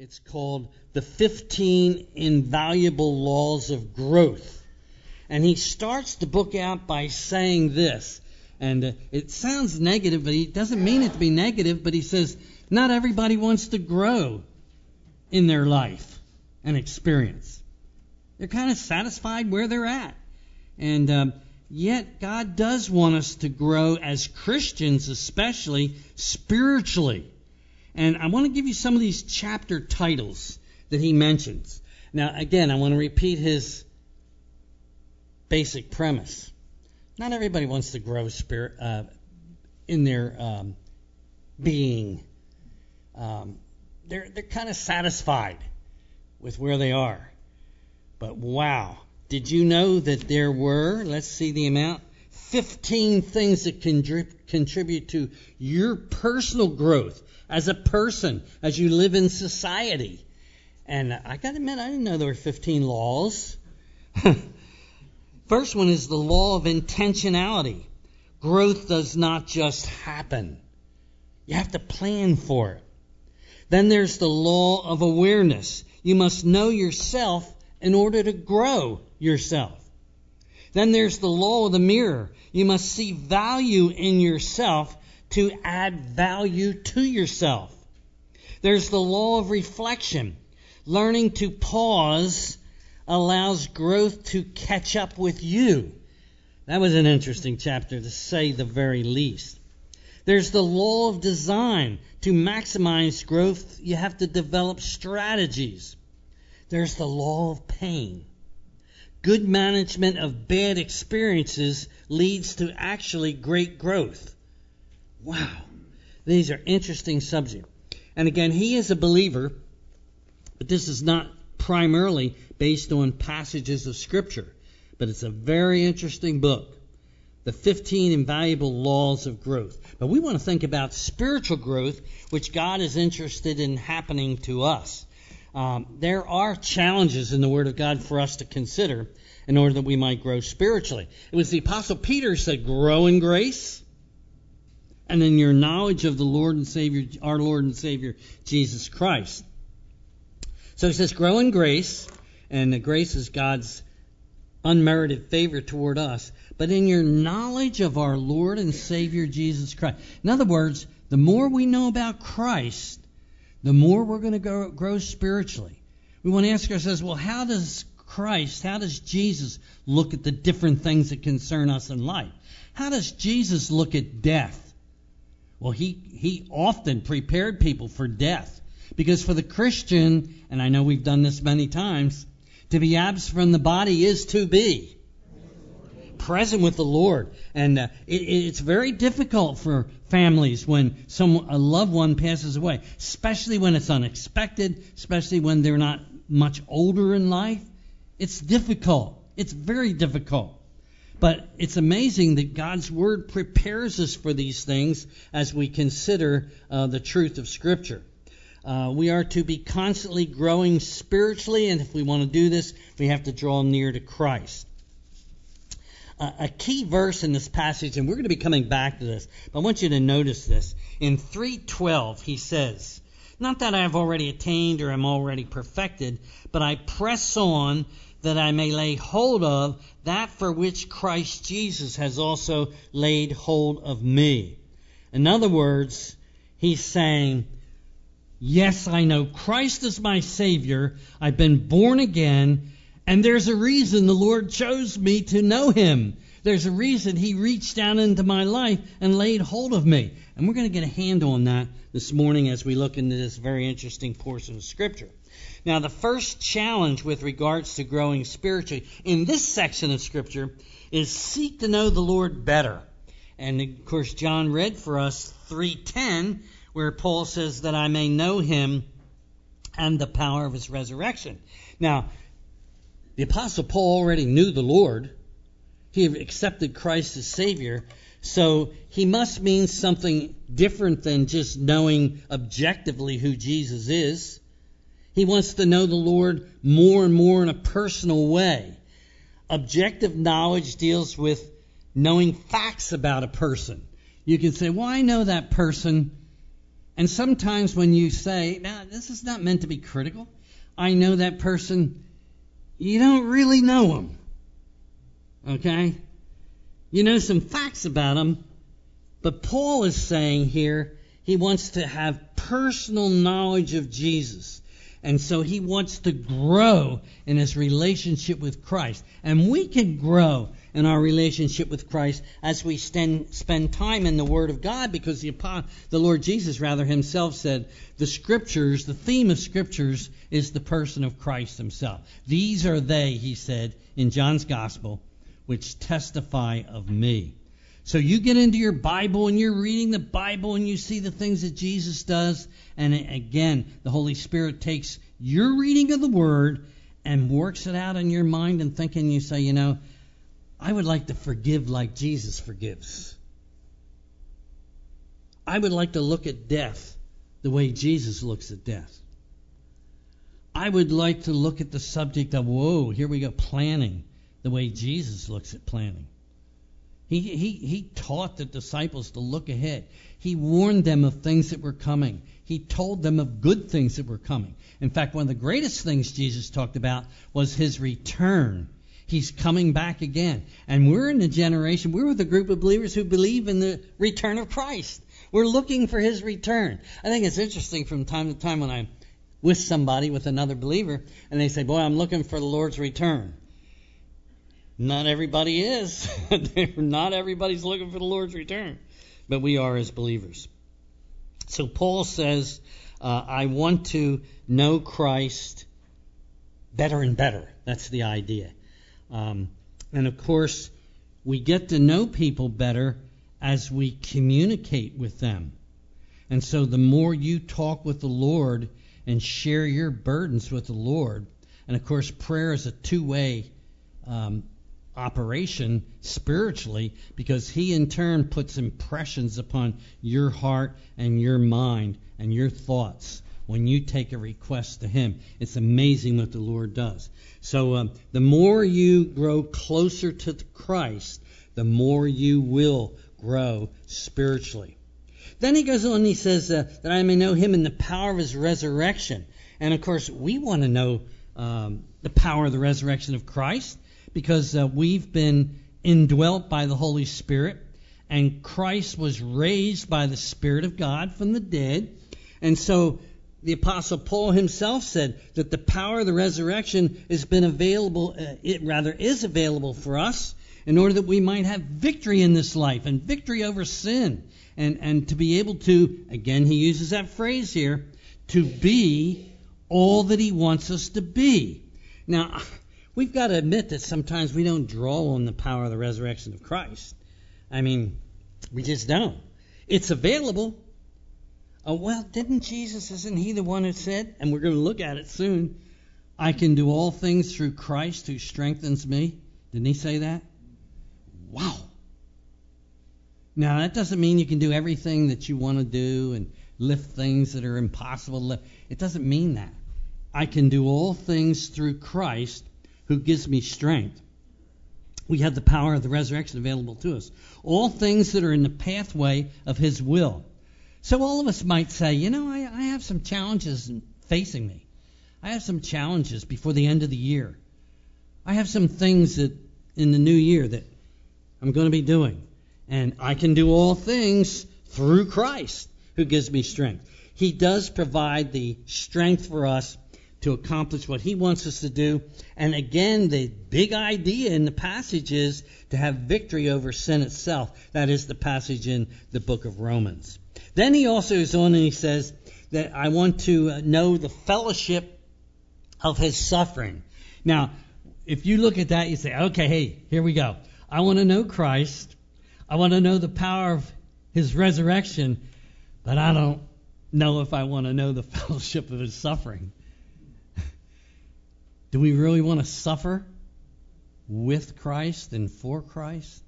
It's called The 15 Invaluable Laws of Growth. And he starts the book out by saying this. And uh, it sounds negative, but he doesn't mean it to be negative, but he says, not everybody wants to grow in their life and experience. They're kind of satisfied where they're at. And um, yet, God does want us to grow as Christians, especially spiritually. And I want to give you some of these chapter titles that he mentions. Now, again, I want to repeat his basic premise. Not everybody wants to grow spirit uh, in their um, being. Um, they're they're kind of satisfied with where they are. But wow, did you know that there were? Let's see the amount. 15 things that can contribute to your personal growth as a person, as you live in society. And I got to admit, I didn't know there were 15 laws. First one is the law of intentionality. Growth does not just happen, you have to plan for it. Then there's the law of awareness. You must know yourself in order to grow yourself. Then there's the law of the mirror. You must see value in yourself to add value to yourself. There's the law of reflection. Learning to pause allows growth to catch up with you. That was an interesting chapter to say the very least. There's the law of design. To maximize growth, you have to develop strategies. There's the law of pain. Good management of bad experiences leads to actually great growth. Wow. These are interesting subjects. And again, he is a believer, but this is not primarily based on passages of Scripture. But it's a very interesting book. The 15 Invaluable Laws of Growth. But we want to think about spiritual growth, which God is interested in happening to us. Um, there are challenges in the Word of God for us to consider in order that we might grow spiritually. It was the Apostle Peter said, Grow in grace and in your knowledge of the Lord and Savior, our Lord and Savior, Jesus Christ. So he says, grow in grace, and the grace is God's unmerited favor toward us, but in your knowledge of our Lord and Savior, Jesus Christ. In other words, the more we know about Christ, the more we're going to grow, grow spiritually. We want to ask ourselves, well, how does Christ, how does Jesus look at the different things that concern us in life? How does Jesus look at death? Well, he, he often prepared people for death. Because for the Christian, and I know we've done this many times, to be absent from the body is to be present with the Lord. And uh, it, it's very difficult for families when some a loved one passes away, especially when it's unexpected, especially when they're not much older in life. It's difficult. It's very difficult. But it's amazing that God's Word prepares us for these things as we consider uh, the truth of Scripture. Uh, we are to be constantly growing spiritually, and if we want to do this, we have to draw near to Christ. Uh, a key verse in this passage, and we're going to be coming back to this, but I want you to notice this. In 312, he says, Not that I have already attained or am already perfected, but I press on that I may lay hold of that for which Christ Jesus has also laid hold of me. In other words, he's saying, Yes, I know Christ is my Savior. I've been born again, and there's a reason the Lord chose me to know Him. There's a reason He reached down into my life and laid hold of me. And we're going to get a handle on that this morning as we look into this very interesting portion of Scripture. Now, the first challenge with regards to growing spiritually in this section of Scripture is seek to know the Lord better. And of course, John read for us 310, where Paul says that I may know him and the power of his resurrection. Now, the Apostle Paul already knew the Lord. He had accepted Christ as Savior. So he must mean something different than just knowing objectively who Jesus is. He wants to know the Lord more and more in a personal way. Objective knowledge deals with knowing facts about a person. You can say, Well, I know that person, And sometimes when you say, now, this is not meant to be critical, I know that person, you don't really know them. Okay? You know some facts about them, but Paul is saying here he wants to have personal knowledge of Jesus. And so he wants to grow in his relationship with Christ. And we can grow in our relationship with Christ as we spend, spend time in the Word of God because the, the Lord Jesus, rather, himself said, the Scriptures, the theme of Scriptures is the person of Christ himself. These are they, he said in John's Gospel, which testify of me. So you get into your Bible and you're reading the Bible and you see the things that Jesus does. And again, the Holy Spirit takes your reading of the Word and works it out in your mind and thinking, you say, you know, I would like to forgive like Jesus forgives. I would like to look at death the way Jesus looks at death. I would like to look at the subject of, whoa, here we go, planning, the way Jesus looks at planning. He, he, he taught the disciples to look ahead. He warned them of things that were coming. He told them of good things that were coming. In fact, one of the greatest things Jesus talked about was his return. He's coming back again. And we're in the generation, we're with a group of believers who believe in the return of Christ. We're looking for his return. I think it's interesting from time to time when I'm with somebody, with another believer, and they say, Boy, I'm looking for the Lord's return. Not everybody is. Not everybody's looking for the Lord's return, but we are as believers. So Paul says, uh, I want to know Christ better and better. That's the idea. Um, and of course, we get to know people better as we communicate with them. And so the more you talk with the Lord and share your burdens with the Lord, and of course, prayer is a two way um, operation spiritually because he in turn puts impressions upon your heart and your mind and your thoughts when you take a request to him. It's amazing what the Lord does. So um, the more you grow closer to Christ, the more you will grow spiritually. Then he goes on and he says uh, that I may know him in the power of his resurrection. And of course, we want to know um, the power of the resurrection of Christ because uh, we've been indwelt by the Holy Spirit, and Christ was raised by the Spirit of God from the dead. And so the Apostle Paul himself said that the power of the resurrection has been available, uh, it rather is available for us in order that we might have victory in this life and victory over sin. And, and to be able to, again, he uses that phrase here, to be all that he wants us to be. Now, we've got to admit that sometimes we don't draw on the power of the resurrection of Christ. I mean, we just don't. It's available. Oh, well, didn't Jesus, isn't he the one who said, and we're going to look at it soon, I can do all things through Christ who strengthens me? Didn't he say that? Wow. Now, that doesn't mean you can do everything that you want to do and lift things that are impossible to lift. It doesn't mean that. I can do all things through Christ who gives me strength. We have the power of the resurrection available to us. All things that are in the pathway of His will. So all of us might say, you know, I, I have some challenges facing me. I have some challenges before the end of the year. I have some things that in the new year that I'm going to be doing. And I can do all things through Christ who gives me strength. He does provide the strength for us to accomplish what he wants us to do. And again, the big idea in the passage is to have victory over sin itself. That is the passage in the book of Romans. Then he also is on and he says that I want to know the fellowship of his suffering. Now, if you look at that, you say, okay, hey, here we go. I want to know Christ. I want to know the power of his resurrection, but I don't know if I want to know the fellowship of his suffering. Do we really want to suffer with Christ and for Christ?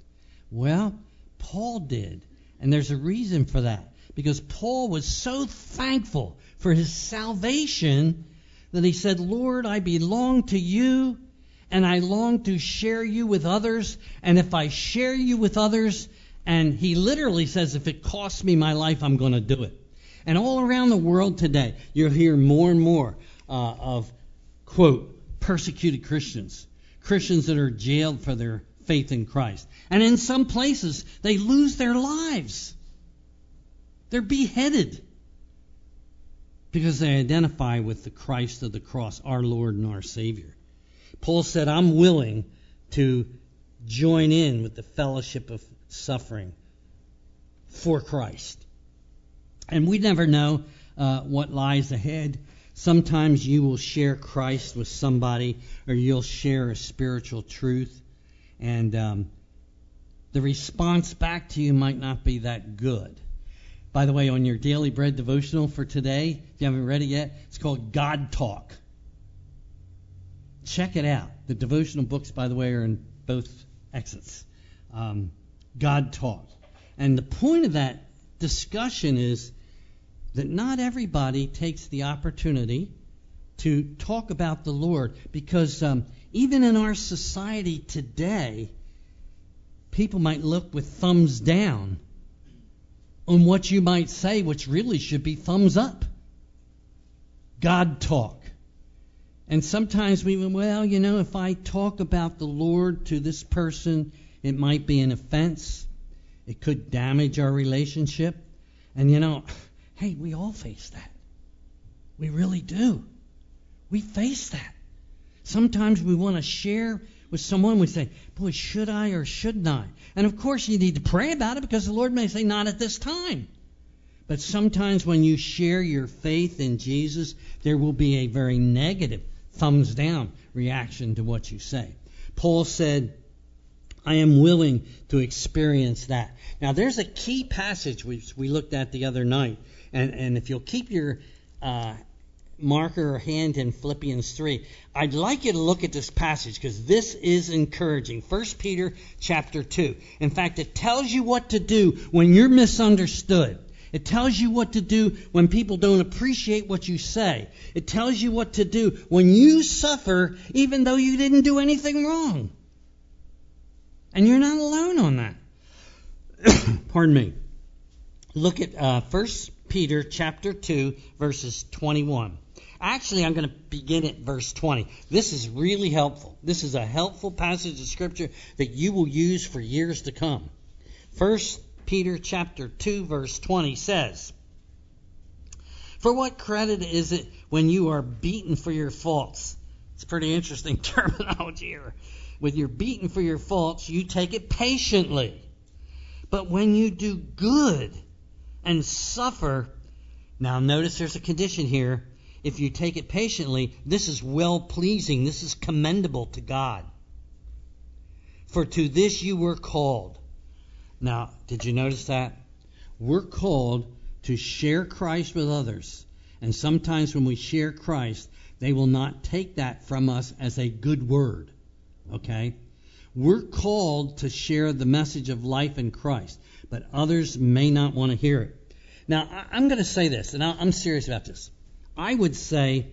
Well, Paul did. And there's a reason for that. Because Paul was so thankful for his salvation that he said, Lord, I belong to you and I long to share you with others. And if I share you with others, and he literally says, if it costs me my life, I'm going to do it. And all around the world today, you'll hear more and more uh, of, quote, persecuted Christians, Christians that are jailed for their faith in Christ. And in some places, they lose their lives. They're beheaded because they identify with the Christ of the cross, our Lord and our Savior. Paul said, I'm willing to join in with the fellowship of suffering for Christ. And we never know uh, what lies ahead. Sometimes you will share Christ with somebody, or you'll share a spiritual truth, and um, the response back to you might not be that good. By the way, on your daily bread devotional for today, if you haven't read it yet, it's called God Talk. Check it out. The devotional books, by the way, are in both exits. Um, God Talk. And the point of that discussion is that not everybody takes the opportunity to talk about the Lord because um, even in our society today, people might look with thumbs down on what you might say, which really should be thumbs up. God talk. And sometimes we, well, you know, if I talk about the Lord to this person, it might be an offense. It could damage our relationship. And, you know, hey, we all face that. We really do. We face that. Sometimes we want to share with someone, we say, Boy, should I or shouldn't I? And of course, you need to pray about it because the Lord may say, Not at this time. But sometimes when you share your faith in Jesus, there will be a very negative, thumbs down reaction to what you say. Paul said, I am willing to experience that. Now, there's a key passage which we looked at the other night. And, and if you'll keep your uh, marker or hand in Philippians 3. I'd like you to look at this passage because this is encouraging. 1 Peter chapter 2. In fact, it tells you what to do when you're misunderstood. It tells you what to do when people don't appreciate what you say. It tells you what to do when you suffer even though you didn't do anything wrong. And you're not alone on that. Pardon me. Look at uh, 1 Peter chapter 2 verses 21. Actually, I'm going to begin at verse 20. This is really helpful. This is a helpful passage of scripture that you will use for years to come. 1 Peter chapter 2 verse 20 says, For what credit is it when you are beaten for your faults? It's pretty interesting terminology here. When you're beaten for your faults, you take it patiently. But when you do good and suffer, now notice there's a condition here if you take it patiently, this is well pleasing. This is commendable to God. For to this you were called. Now, did you notice that? We're called to share Christ with others. And sometimes when we share Christ, they will not take that from us as a good word. Okay? We're called to share the message of life in Christ, but others may not want to hear it. Now, I'm going to say this, and I'm serious about this. I would say,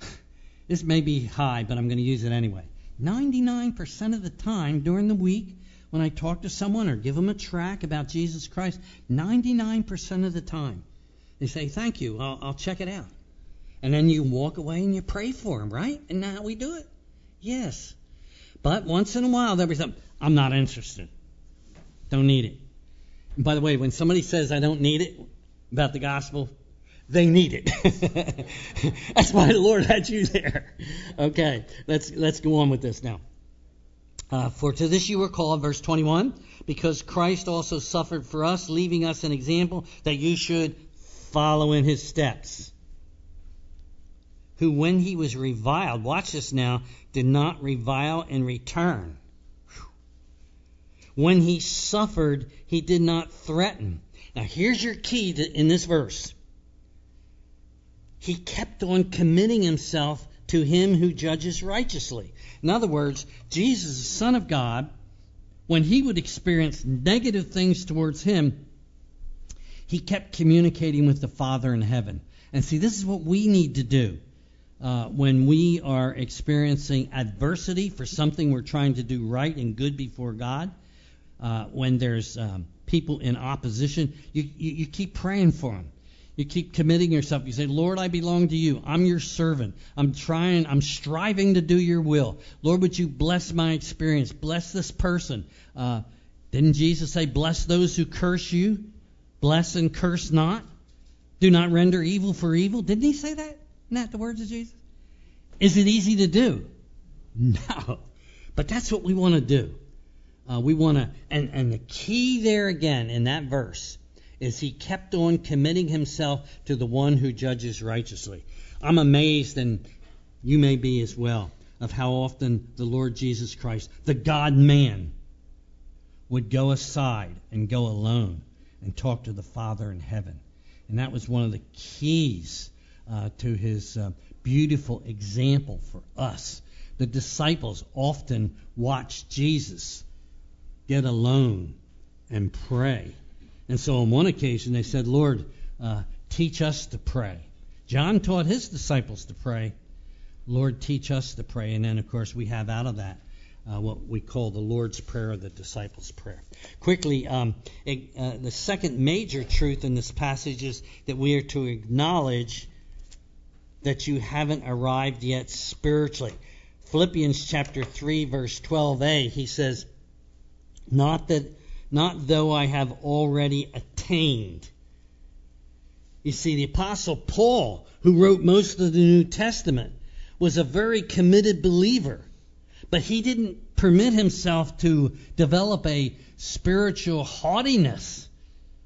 this may be high, but I'm going to use it anyway. 99% of the time during the week, when I talk to someone or give them a track about Jesus Christ, 99% of the time, they say, Thank you, I'll, I'll check it out. And then you walk away and you pray for them, right? And now we do it. Yes. But once in a while, there'll be something, I'm not interested. Don't need it. By the way, when somebody says, I don't need it about the gospel, they need it. That's why the Lord had you there. Okay, let's let's go on with this now. Uh, for to this you were called, verse 21, because Christ also suffered for us, leaving us an example that you should follow in his steps. Who, when he was reviled, watch this now, did not revile in return. When he suffered, he did not threaten. Now, here's your key to, in this verse he kept on committing himself to him who judges righteously. In other words, Jesus, the Son of God, when he would experience negative things towards him, he kept communicating with the Father in heaven. And see, this is what we need to do uh, when we are experiencing adversity for something we're trying to do right and good before God. Uh, when there's um, people in opposition, you, you, you keep praying for them You keep committing yourself. You say, Lord, I belong to you. I'm your servant. I'm trying, I'm striving to do your will. Lord, would you bless my experience? Bless this person. Uh, didn't Jesus say, Bless those who curse you? Bless and curse not? Do not render evil for evil? Didn't he say that? Isn't that the words of Jesus? Is it easy to do? No. But that's what we want to do. Uh, we want to, and, and the key there again in that verse is he kept on committing himself to the one who judges righteously. I'm amazed, and you may be as well, of how often the Lord Jesus Christ, the God man, would go aside and go alone and talk to the Father in heaven. And that was one of the keys uh, to his uh, beautiful example for us. The disciples often watched Jesus get alone and pray and so on one occasion they said, Lord, uh, teach us to pray. John taught his disciples to pray. Lord, teach us to pray. And then, of course, we have out of that uh, what we call the Lord's Prayer, the disciples' prayer. Quickly, um, it, uh, the second major truth in this passage is that we are to acknowledge that you haven't arrived yet spiritually. Philippians chapter 3, verse 12a, he says, Not that not though I have already attained. You see, the Apostle Paul, who wrote most of the New Testament, was a very committed believer, but he didn't permit himself to develop a spiritual haughtiness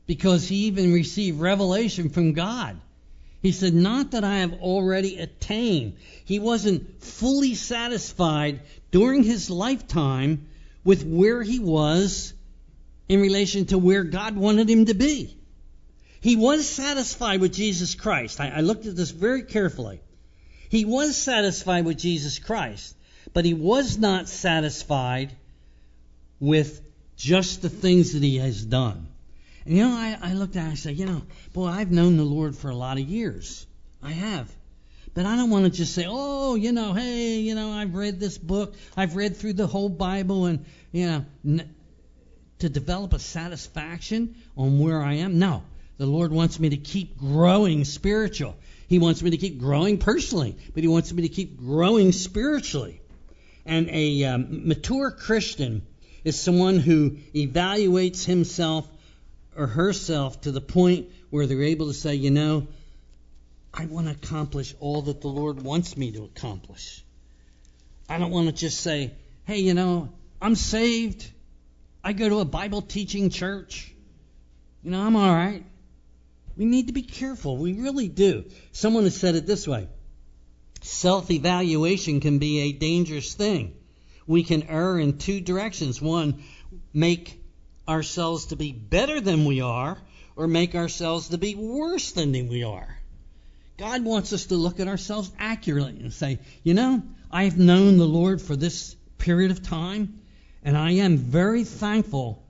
because he even received revelation from God. He said, Not that I have already attained. He wasn't fully satisfied during his lifetime with where he was in relation to where God wanted him to be. He was satisfied with Jesus Christ. I, I, looked at this very carefully. He was satisfied with Jesus Christ, but he was not satisfied with just the things that he has done. And you know, I, I looked at it and I said, you know, boy, I've known the Lord for a lot of years. I have. But I don't want to just say, oh, you know, hey, you know, I've read this book. I've read through the whole Bible and, you know, n- to develop a satisfaction on where I am. No. The Lord wants me to keep growing spiritual. He wants me to keep growing personally, but He wants me to keep growing spiritually. And a um, mature Christian is someone who evaluates himself or herself to the point where they're able to say, you know, I want to accomplish all that the Lord wants me to accomplish. I don't want to just say, hey, you know, I'm saved. I go to a Bible teaching church. You know, I'm all right. We need to be careful. We really do. Someone has said it this way self evaluation can be a dangerous thing. We can err in two directions. One, make ourselves to be better than we are, or make ourselves to be worse than we are. God wants us to look at ourselves accurately and say, you know, I've known the Lord for this period of time. And I am very thankful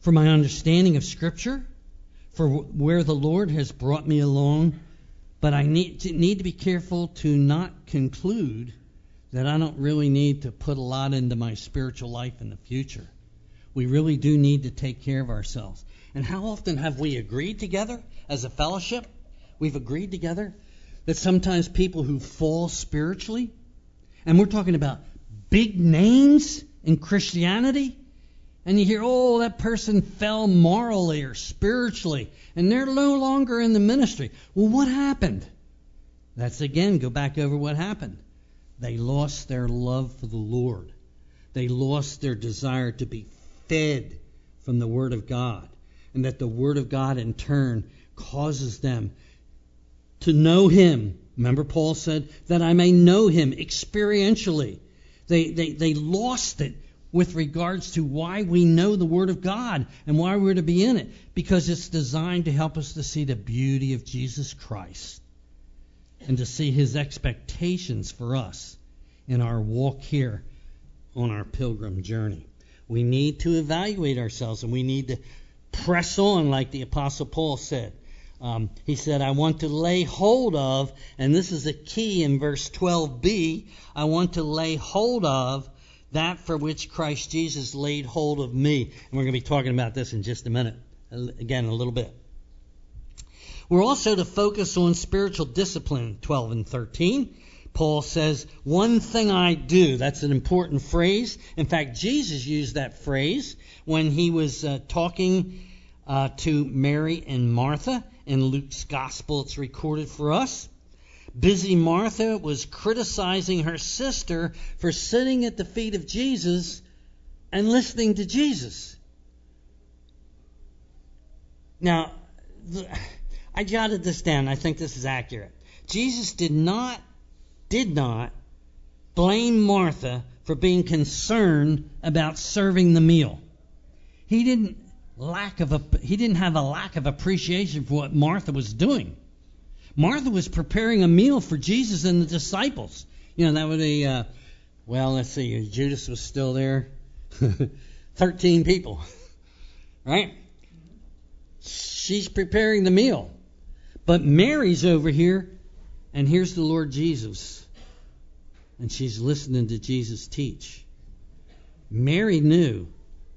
for my understanding of Scripture, for where the Lord has brought me along. But I need to, need to be careful to not conclude that I don't really need to put a lot into my spiritual life in the future. We really do need to take care of ourselves. And how often have we agreed together as a fellowship? We've agreed together that sometimes people who fall spiritually, and we're talking about big names in Christianity, and you hear, oh, that person fell morally or spiritually, and they're no longer in the ministry. Well, what happened? That's again, go back over what happened. They lost their love for the Lord. They lost their desire to be fed from the Word of God. And that the Word of God, in turn, causes them to know Him. Remember, Paul said, that I may know Him experientially they, they, they lost it with regards to why we know the Word of God and why we're to be in it. Because it's designed to help us to see the beauty of Jesus Christ and to see His expectations for us in our walk here on our pilgrim journey. We need to evaluate ourselves and we need to press on, like the Apostle Paul said. Um, he said, I want to lay hold of, and this is a key in verse 12b, I want to lay hold of that for which Christ Jesus laid hold of me. And we're going to be talking about this in just a minute, again, a little bit. We're also to focus on spiritual discipline, 12 and 13. Paul says, One thing I do. That's an important phrase. In fact, Jesus used that phrase when he was uh, talking uh, to Mary and Martha. In Luke's gospel, it's recorded for us. Busy Martha was criticizing her sister for sitting at the feet of Jesus and listening to Jesus. Now, I jotted this down. I think this is accurate. Jesus did not did not blame Martha for being concerned about serving the meal. He didn't lack of a, he didn't have a lack of appreciation for what Martha was doing. Martha was preparing a meal for Jesus and the disciples. You know, that would be, uh, well, let's see, Judas was still there. 13 people, right? She's preparing the meal. But Mary's over here, and here's the Lord Jesus. And she's listening to Jesus teach. Mary knew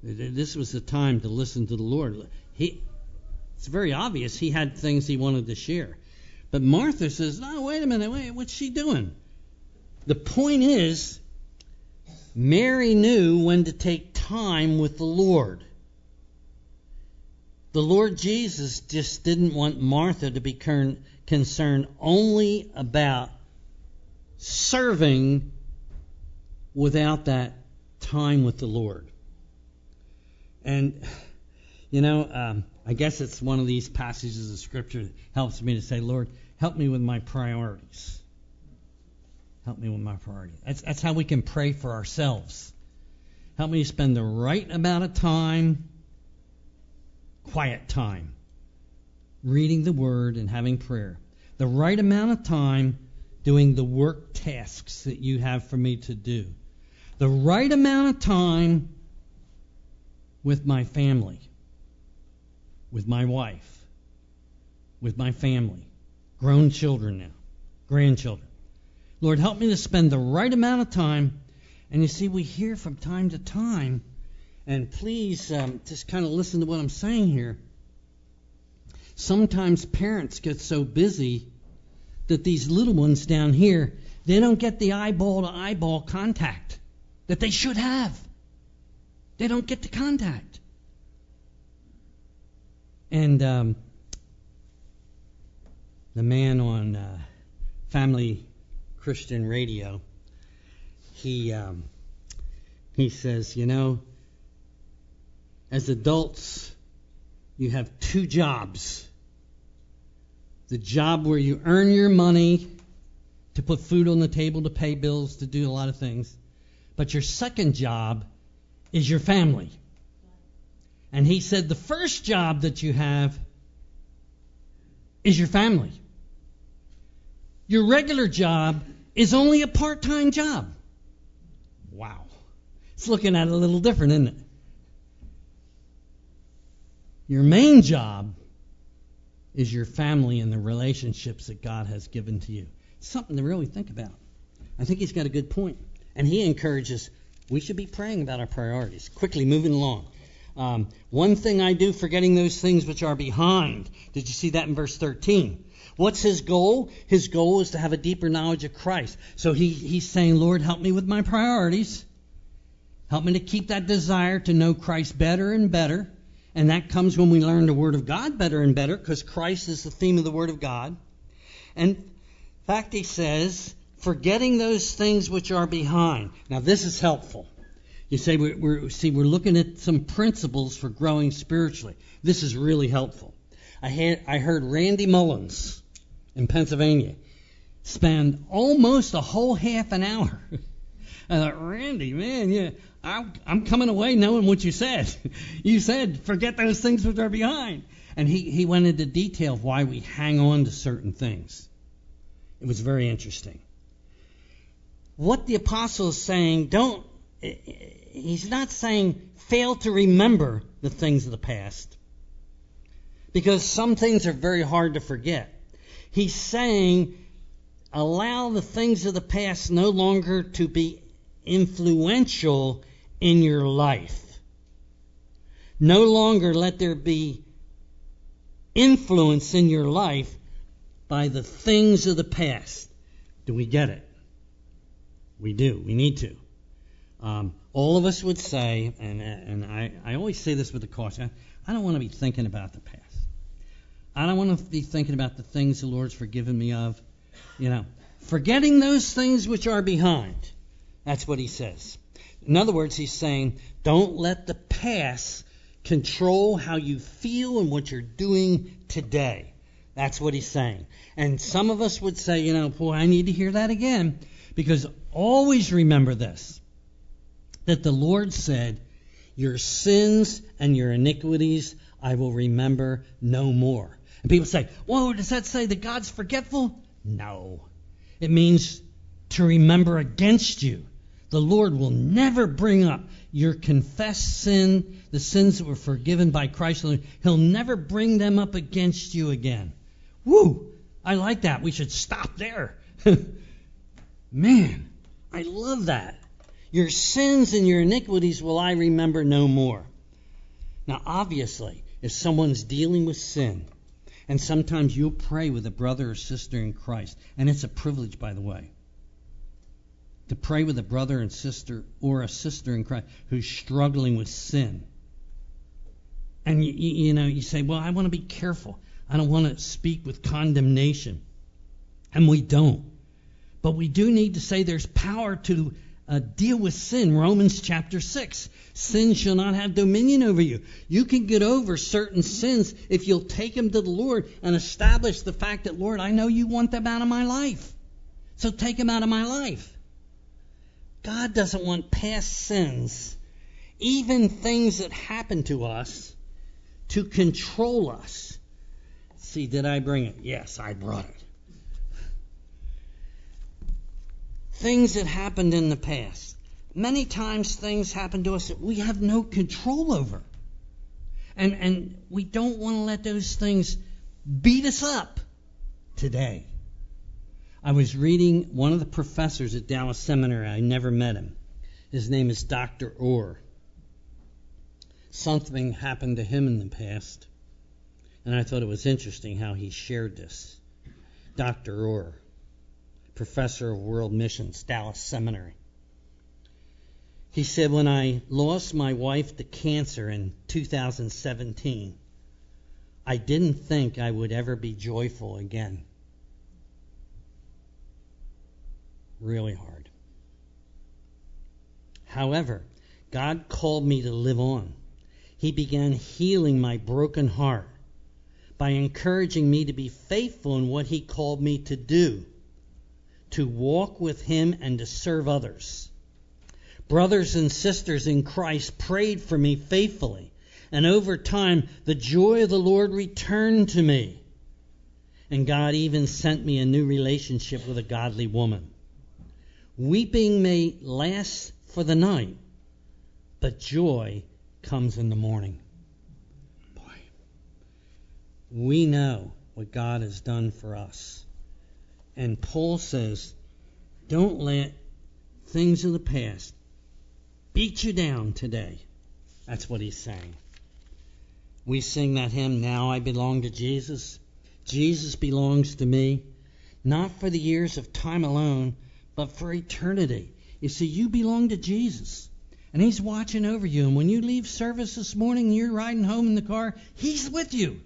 this was the time to listen to the Lord. He, it's very obvious he had things he wanted to share. But Martha says, No, wait a minute, wait, what's she doing? The point is, Mary knew when to take time with the Lord. The Lord Jesus just didn't want Martha to be concerned only about serving without that time with the Lord. And, you know, um, I guess it's one of these passages of Scripture that helps me to say, Lord, help me with my priorities. Help me with my priorities. That's, that's how we can pray for ourselves. Help me to spend the right amount of time, quiet time, reading the Word and having prayer. The right amount of time doing the work tasks that you have for me to do. The right amount of time with my family with my wife, with my family, grown children now, grandchildren. Lord, help me to spend the right amount of time. And you see, we hear from time to time, and please um, just kind of listen to what I'm saying here. Sometimes parents get so busy that these little ones down here, they don't get the eyeball to eyeball contact that they should have. They don't get the contact. And um, the man on uh, Family Christian Radio, he um, he says, you know, as adults, you have two jobs. The job where you earn your money to put food on the table, to pay bills, to do a lot of things. But your second job is your family. And he said, The first job that you have is your family. Your regular job is only a part time job. Wow. It's looking at it a little different, isn't it? Your main job is your family and the relationships that God has given to you. Something to really think about. I think he's got a good point. And he encourages we should be praying about our priorities. Quickly moving along. Um, one thing I do, forgetting those things which are behind. Did you see that in verse 13? What's his goal? His goal is to have a deeper knowledge of Christ. So he, he's saying, Lord, help me with my priorities. Help me to keep that desire to know Christ better and better. And that comes when we learn the Word of God better and better, because Christ is the theme of the Word of God. And in fact, he says, forgetting those things which are behind. Now, this is helpful. You say we're, we're, see we're looking at some principles for growing spiritually. This is really helpful. I had I heard Randy Mullins in Pennsylvania spend almost a whole half an hour. I thought, Randy, man, yeah, I'm, I'm coming away knowing what you said. you said forget those things which are behind, and he he went into detail of why we hang on to certain things. It was very interesting. What the apostle is saying, don't he's not saying fail to remember the things of the past. Because some things are very hard to forget. He's saying allow the things of the past no longer to be influential in your life. No longer let there be influence in your life by the things of the past. Do we get it? We do. We need to. Um, all of us would say, and, and I, I always say this with a caution I don't want to be thinking about the past. I don't want to be thinking about the things the Lord's forgiven me of. You know, forgetting those things which are behind. That's what he says. In other words, he's saying, don't let the past control how you feel and what you're doing today. That's what he's saying. And some of us would say, you know, boy, I need to hear that again. Because always remember this that the Lord said, Your sins and your iniquities I will remember no more. And people say, Whoa, does that say that God's forgetful? No. It means to remember against you. The Lord will never bring up your confessed sin, the sins that were forgiven by Christ. He'll never bring them up against you again. Woo! I like that. We should stop there. Man, I love that. Your sins and your iniquities will I remember no more. Now, obviously, if someone's dealing with sin, and sometimes you'll pray with a brother or sister in Christ, and it's a privilege, by the way, to pray with a brother and sister or a sister in Christ who's struggling with sin. And you, you know, you say, "Well, I want to be careful. I don't want to speak with condemnation," and we don't. But we do need to say there's power to uh, deal with sin. Romans chapter 6. Sin shall not have dominion over you. You can get over certain sins if you'll take them to the Lord and establish the fact that, Lord, I know you want them out of my life. So take them out of my life. God doesn't want past sins, even things that happen to us, to control us. See, did I bring it? Yes, I brought it. Things that happened in the past. Many times things happen to us that we have no control over. And, and we don't want to let those things beat us up today. I was reading one of the professors at Dallas Seminary. I never met him. His name is Dr. Orr. Something happened to him in the past, and I thought it was interesting how he shared this. Dr. Orr professor of world missions, Dallas Seminary. He said, When I lost my wife to cancer in 2017, I didn't think I would ever be joyful again. Really hard. However, God called me to live on. He began healing my broken heart by encouraging me to be faithful in what He called me to do to walk with Him and to serve others. Brothers and sisters in Christ prayed for me faithfully, and over time the joy of the Lord returned to me. And God even sent me a new relationship with a godly woman. Weeping may last for the night, but joy comes in the morning. Boy, we know what God has done for us. And Paul says, don't let things of the past beat you down today. That's what he's saying. We sing that hymn, Now I Belong to Jesus. Jesus belongs to me, not for the years of time alone, but for eternity. You see, you belong to Jesus. And He's watching over you. And when you leave service this morning and you're riding home in the car, He's with you.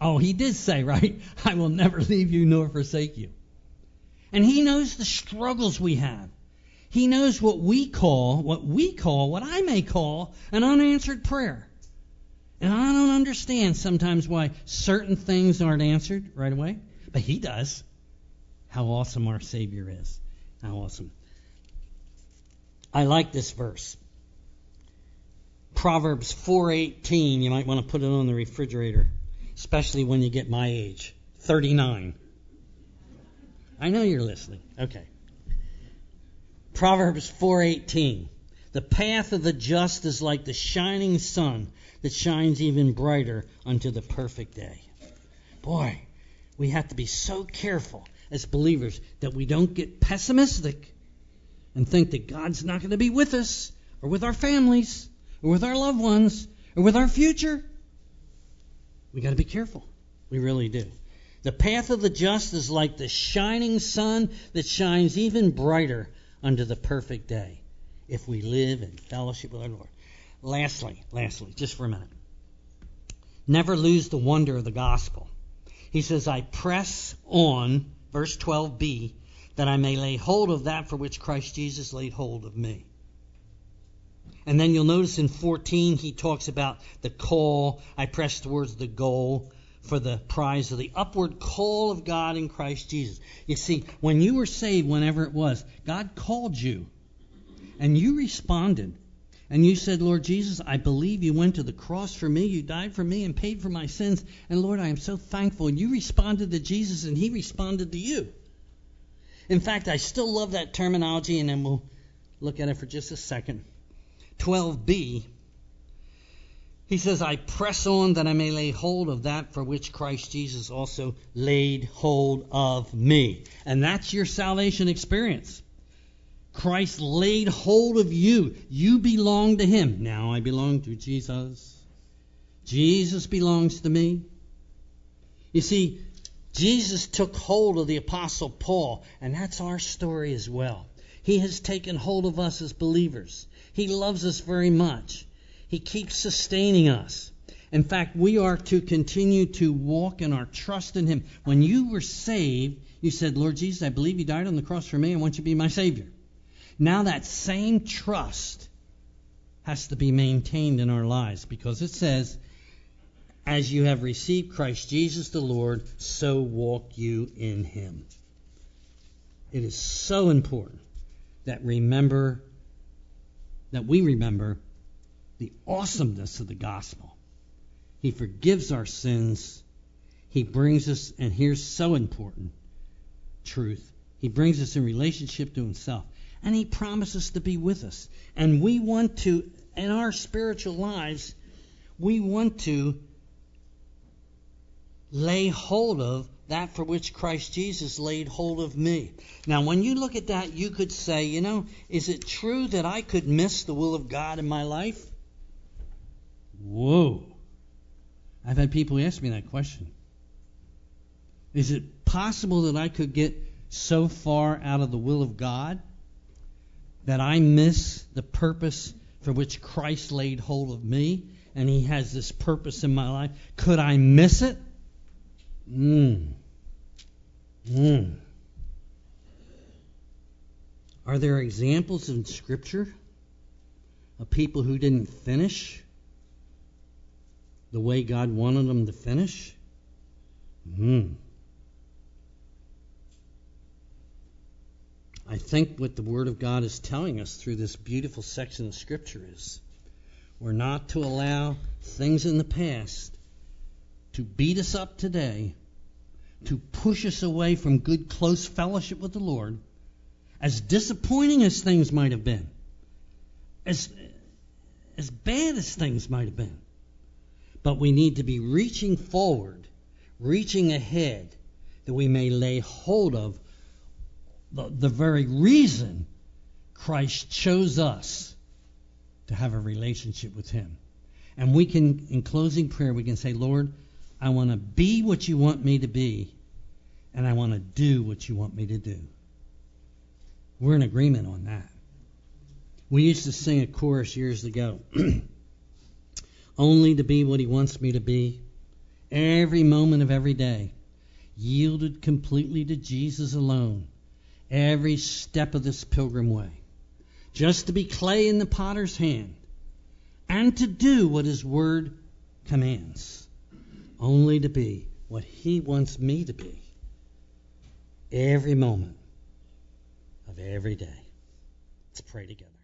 Oh, he did say, right? I will never leave you nor forsake you. And he knows the struggles we have. He knows what we call, what we call, what I may call an unanswered prayer. And I don't understand sometimes why certain things aren't answered right away, but he does. How awesome our Savior is. How awesome. I like this verse. Proverbs 4:18, you might want to put it on the refrigerator especially when you get my age 39. I know you're listening. Okay. Proverbs 4:18 The path of the just is like the shining sun that shines even brighter unto the perfect day. Boy, we have to be so careful as believers that we don't get pessimistic and think that God's not going to be with us or with our families or with our loved ones or with our future We got to be careful. We really do. The path of the just is like the shining sun that shines even brighter under the perfect day if we live in fellowship with our Lord. Lastly, lastly, just for a minute. Never lose the wonder of the gospel. He says, I press on, verse 12b, that I may lay hold of that for which Christ Jesus laid hold of me. And then you'll notice in 14 he talks about the call. I press towards the goal for the prize of the upward call of God in Christ Jesus. You see, when you were saved, whenever it was, God called you and you responded. And you said, Lord Jesus, I believe you went to the cross for me. You died for me and paid for my sins. And Lord, I am so thankful. And you responded to Jesus and he responded to you. In fact, I still love that terminology, and then we'll look at it for just a second. 12b, he says, I press on that I may lay hold of that for which Christ Jesus also laid hold of me. And that's your salvation experience. Christ laid hold of you. You belong to him. Now I belong to Jesus. Jesus belongs to me. You see, Jesus took hold of the Apostle Paul, and that's our story as well. He has taken hold of us as believers. He loves us very much. He keeps sustaining us. In fact, we are to continue to walk in our trust in Him. When you were saved, you said, Lord Jesus, I believe you died on the cross for me. I want you to be my Savior. Now that same trust has to be maintained in our lives because it says, As you have received Christ Jesus the Lord, so walk you in Him. It is so important that remember that we remember the awesomeness of the gospel. He forgives our sins. He brings us, and here's so important truth. He brings us in relationship to Himself. And He promises to be with us. And we want to, in our spiritual lives, we want to lay hold of that for which Christ Jesus laid hold of me. Now, when you look at that, you could say, you know, is it true that I could miss the will of God in my life? Whoa. I've had people ask me that question. Is it possible that I could get so far out of the will of God that I miss the purpose for which Christ laid hold of me and he has this purpose in my life? Could I miss it? Mm. Mm. Are there examples in Scripture of people who didn't finish the way God wanted them to finish? Mm. I think what the Word of God is telling us through this beautiful section of Scripture is we're not to allow things in the past to beat us up today, to push us away from good, close fellowship with the Lord, as disappointing as things might have been, as, as bad as things might have been. But we need to be reaching forward, reaching ahead, that we may lay hold of the, the very reason Christ chose us to have a relationship with Him. And we can, in closing prayer, we can say, Lord, I want to be what you want me to be, and I want to do what you want me to do. We're in agreement on that. We used to sing a chorus years ago only to be what he wants me to be, every moment of every day, yielded completely to Jesus alone, every step of this pilgrim way, just to be clay in the potter's hand, and to do what his word commands only to be what He wants me to be every moment of every day. Let's pray together.